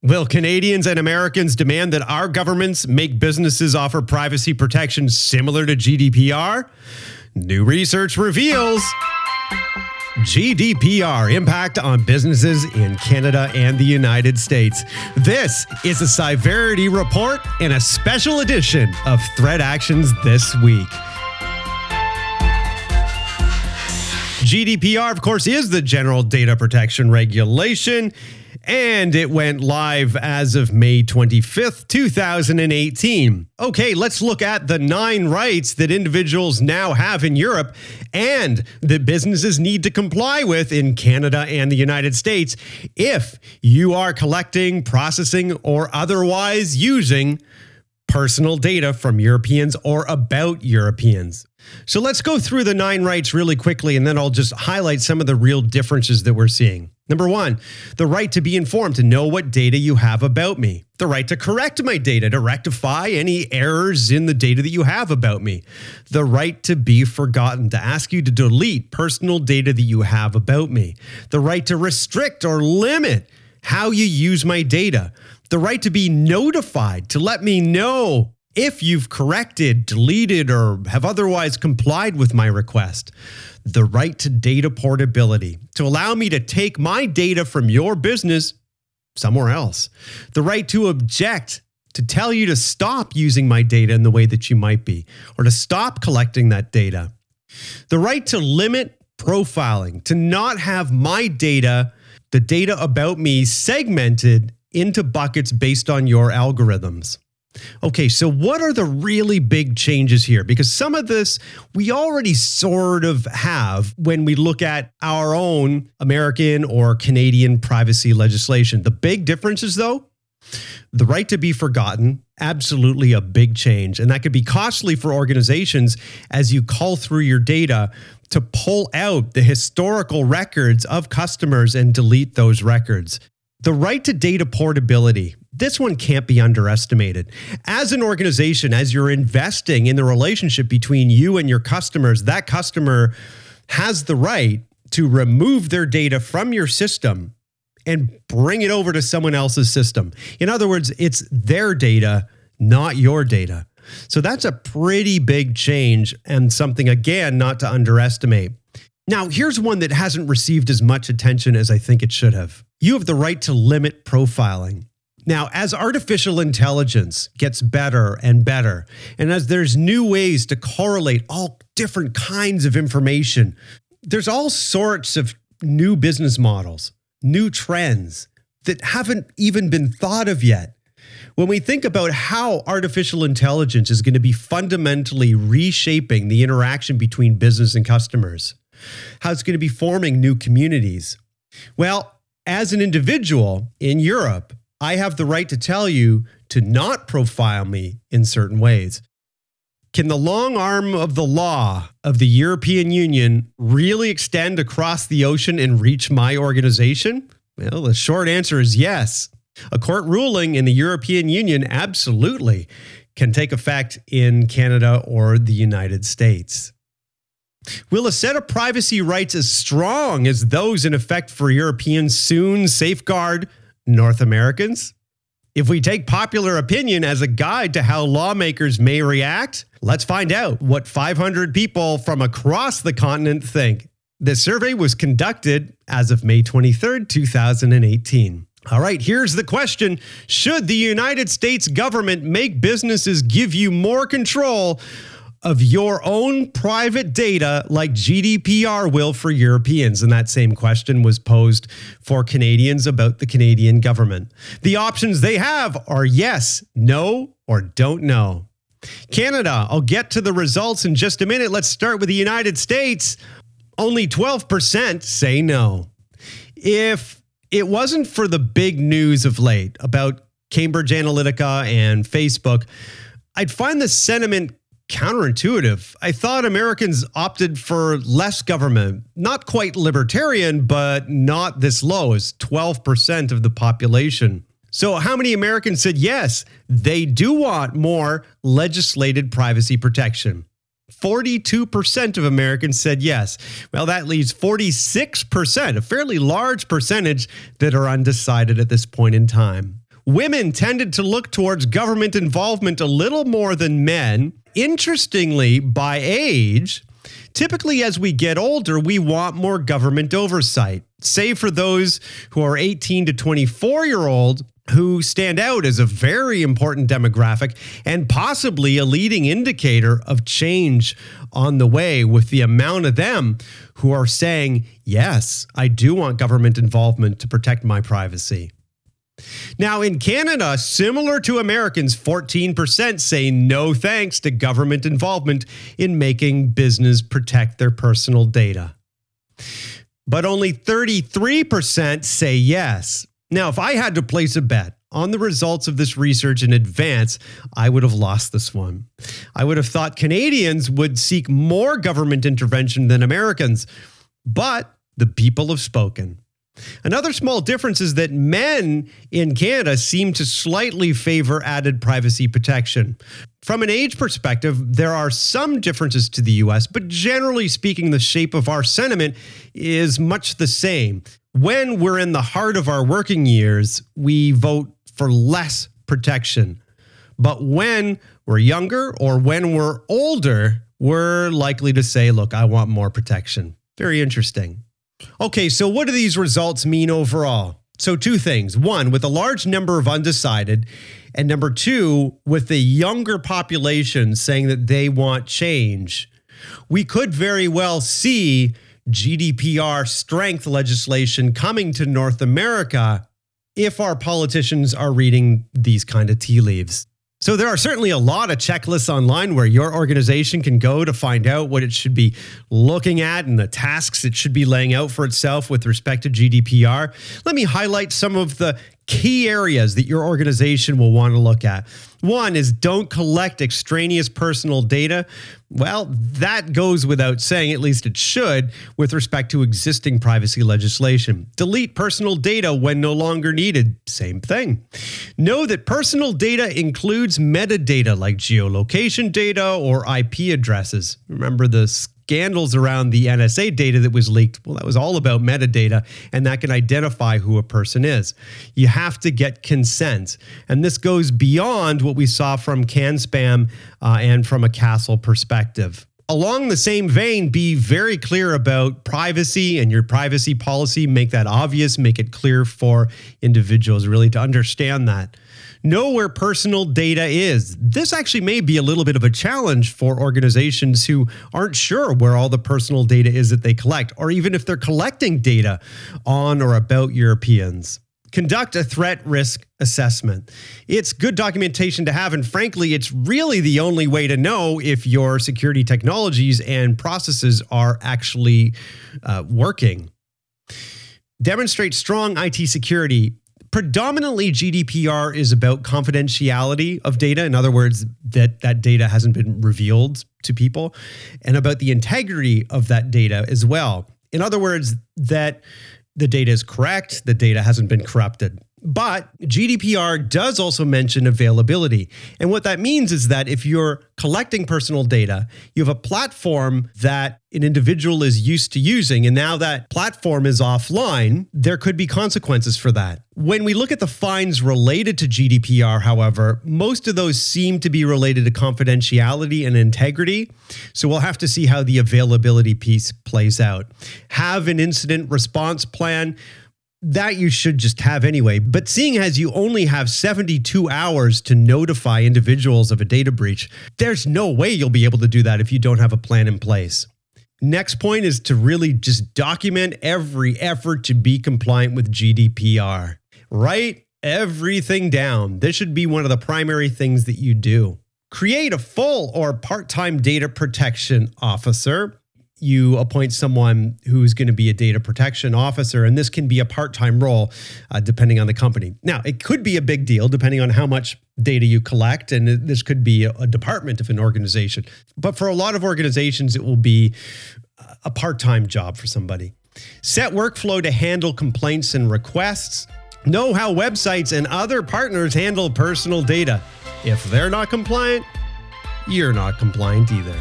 Will Canadians and Americans demand that our governments make businesses offer privacy protection similar to GDPR? New research reveals GDPR impact on businesses in Canada and the United States. This is a Cyverity report and a special edition of Threat Actions this week. GDPR, of course, is the General Data Protection Regulation and it went live as of May 25th, 2018. Okay, let's look at the nine rights that individuals now have in Europe and that businesses need to comply with in Canada and the United States if you are collecting, processing, or otherwise using personal data from Europeans or about Europeans. So let's go through the nine rights really quickly, and then I'll just highlight some of the real differences that we're seeing. Number one, the right to be informed, to know what data you have about me. The right to correct my data, to rectify any errors in the data that you have about me. The right to be forgotten, to ask you to delete personal data that you have about me. The right to restrict or limit how you use my data. The right to be notified, to let me know if you've corrected, deleted, or have otherwise complied with my request the right to data portability to allow me to take my data from your business somewhere else, the right to object to tell you to stop using my data in the way that you might be, or to stop collecting that data, the right to limit profiling, to not have my data, the data about me, segmented into buckets based on your algorithms. Okay, so what are the really big changes here? Because some of this we already sort of have when we look at our own American or Canadian privacy legislation. The big differences, though, the right to be forgotten, absolutely a big change. And that could be costly for organizations as you call through your data to pull out the historical records of customers and delete those records. The right to data portability. This one can't be underestimated. As an organization, as you're investing in the relationship between you and your customers, that customer has the right to remove their data from your system and bring it over to someone else's system. In other words, it's their data, not your data. So that's a pretty big change and something, again, not to underestimate. Now, here's one that hasn't received as much attention as I think it should have. You have the right to limit profiling. Now, as artificial intelligence gets better and better, and as there's new ways to correlate all different kinds of information, there's all sorts of new business models, new trends that haven't even been thought of yet. When we think about how artificial intelligence is going to be fundamentally reshaping the interaction between business and customers, how it's going to be forming new communities. Well, as an individual in Europe, I have the right to tell you to not profile me in certain ways. Can the long arm of the law of the European Union really extend across the ocean and reach my organization? Well, the short answer is yes. A court ruling in the European Union absolutely can take effect in Canada or the United States. Will a set of privacy rights as strong as those in effect for Europeans soon safeguard North Americans? If we take popular opinion as a guide to how lawmakers may react, let's find out what 500 people from across the continent think. The survey was conducted as of May 23, 2018. All right, here's the question Should the United States government make businesses give you more control of your own private data like GDPR will for Europeans? And that same question was posed for Canadians about the Canadian government. The options they have are yes, no, or don't know. Canada, I'll get to the results in just a minute. Let's start with the United States. Only 12% say no. If it wasn't for the big news of late about Cambridge Analytica and Facebook, I'd find the sentiment counterintuitive. I thought Americans opted for less government, not quite libertarian, but not this low as 12% of the population. So, how many Americans said yes, they do want more legislated privacy protection? 42% of Americans said yes. Well, that leaves 46%, a fairly large percentage that are undecided at this point in time. women tended to look towards government involvement a little more than men. Interestingly, by age, typically as we get older, we want more government oversight. Save for those who are 18 to 24 year old, who stand out as a very important demographic and possibly a leading indicator of change on the way with the amount of them who are saying, Yes, I do want government involvement to protect my privacy. Now, in Canada, similar to Americans, 14% say no thanks to government involvement in making business protect their personal data. But only 33% say yes. Now, if I had to place a bet on the results of this research in advance, I would have lost this one. I would have thought Canadians would seek more government intervention than Americans, but the people have spoken. Another small difference is that men in Canada seem to slightly favor added privacy protection. From an age perspective, there are some differences to the US, but generally speaking, the shape of our sentiment is much the same when we're in the heart of our working years, we vote for less protection. But when we're younger or when we're older, we're likely to say, look, I want more protection. Very interesting. Okay, so what do these results mean overall? So, two things. One, with a large number of undecided, and number two, with the younger population saying that they want change, we could very well see GDPR strength legislation coming to North America if our politicians are reading these kind of tea leaves. So there are certainly a lot of checklists online where your organization can go to find out what it should be looking at and the tasks it should be laying out for itself with respect to GDPR. Let me highlight some of the key areas that your organization will want to look at. One is don't collect extraneous personal data. Well, that goes without saying, at least it should, with respect to existing privacy legislation. Delete personal data when no longer needed. Same thing. Know that personal data includes metadata like geolocation data or IP addresses. Remember the scandals around the NSA data that was leaked, well, that was all about metadata, and that can identify who a person is. You have to get consent. And this goes beyond what we saw from CAN-SPAM uh, and from a CASL perspective. Along the same vein, be very clear about privacy and your privacy policy. Make that obvious, make it clear for individuals really to understand that know where personal data is. This actually may be a little bit of a challenge for organizations who aren't sure where all the personal data is that they collect, or even if they're collecting data on or about Europeans. Conduct a threat risk assessment. It's good documentation to have, and frankly, it's really the only way to know if your security technologies and processes are actually uh, working. Demonstrate strong IT security predominantly GDPR is about confidentiality of data. In other words, that that data hasn't been revealed to people, and about the integrity of that data as well. In other words, that the data is correct, the data hasn't been corrupted. But GDPR does also mention availability. And what that means is that if you're collecting personal data, you have a platform that an individual is used to using, and now that platform is offline, there could be consequences for that. When we look at the fines related to GDPR, however, most of those seem to be related to confidentiality and integrity. So we'll have to see how the availability piece plays out. Have an incident response plan that you should just have anyway. But seeing as you only have 72 hours to notify individuals of a data breach, there's no way you'll be able to do that if you don't have a plan in place. Next point is to really just document every effort to be compliant with GDPR. Write everything down. This should be one of the primary things that you do. Create a full or part time data protection officer you appoint someone who's going to be a data protection officer, and this can be a part time role uh, depending on the company. Now, it could be a big deal depending on how much data you collect, and this could be a, a department of an organization. But for a lot of organizations, it will be a part time job for somebody. Set workflow to handle complaints and requests. Know how websites and other partners handle personal data. If they're not compliant, you're not compliant either.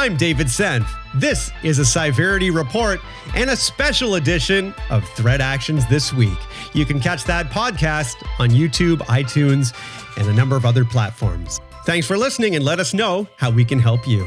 I'm David Senf. This is a Cyverity report and a special edition of Threat Actions This Week. You can catch that podcast on YouTube, iTunes, and a number of other platforms. Thanks for listening and let us know how we can help you.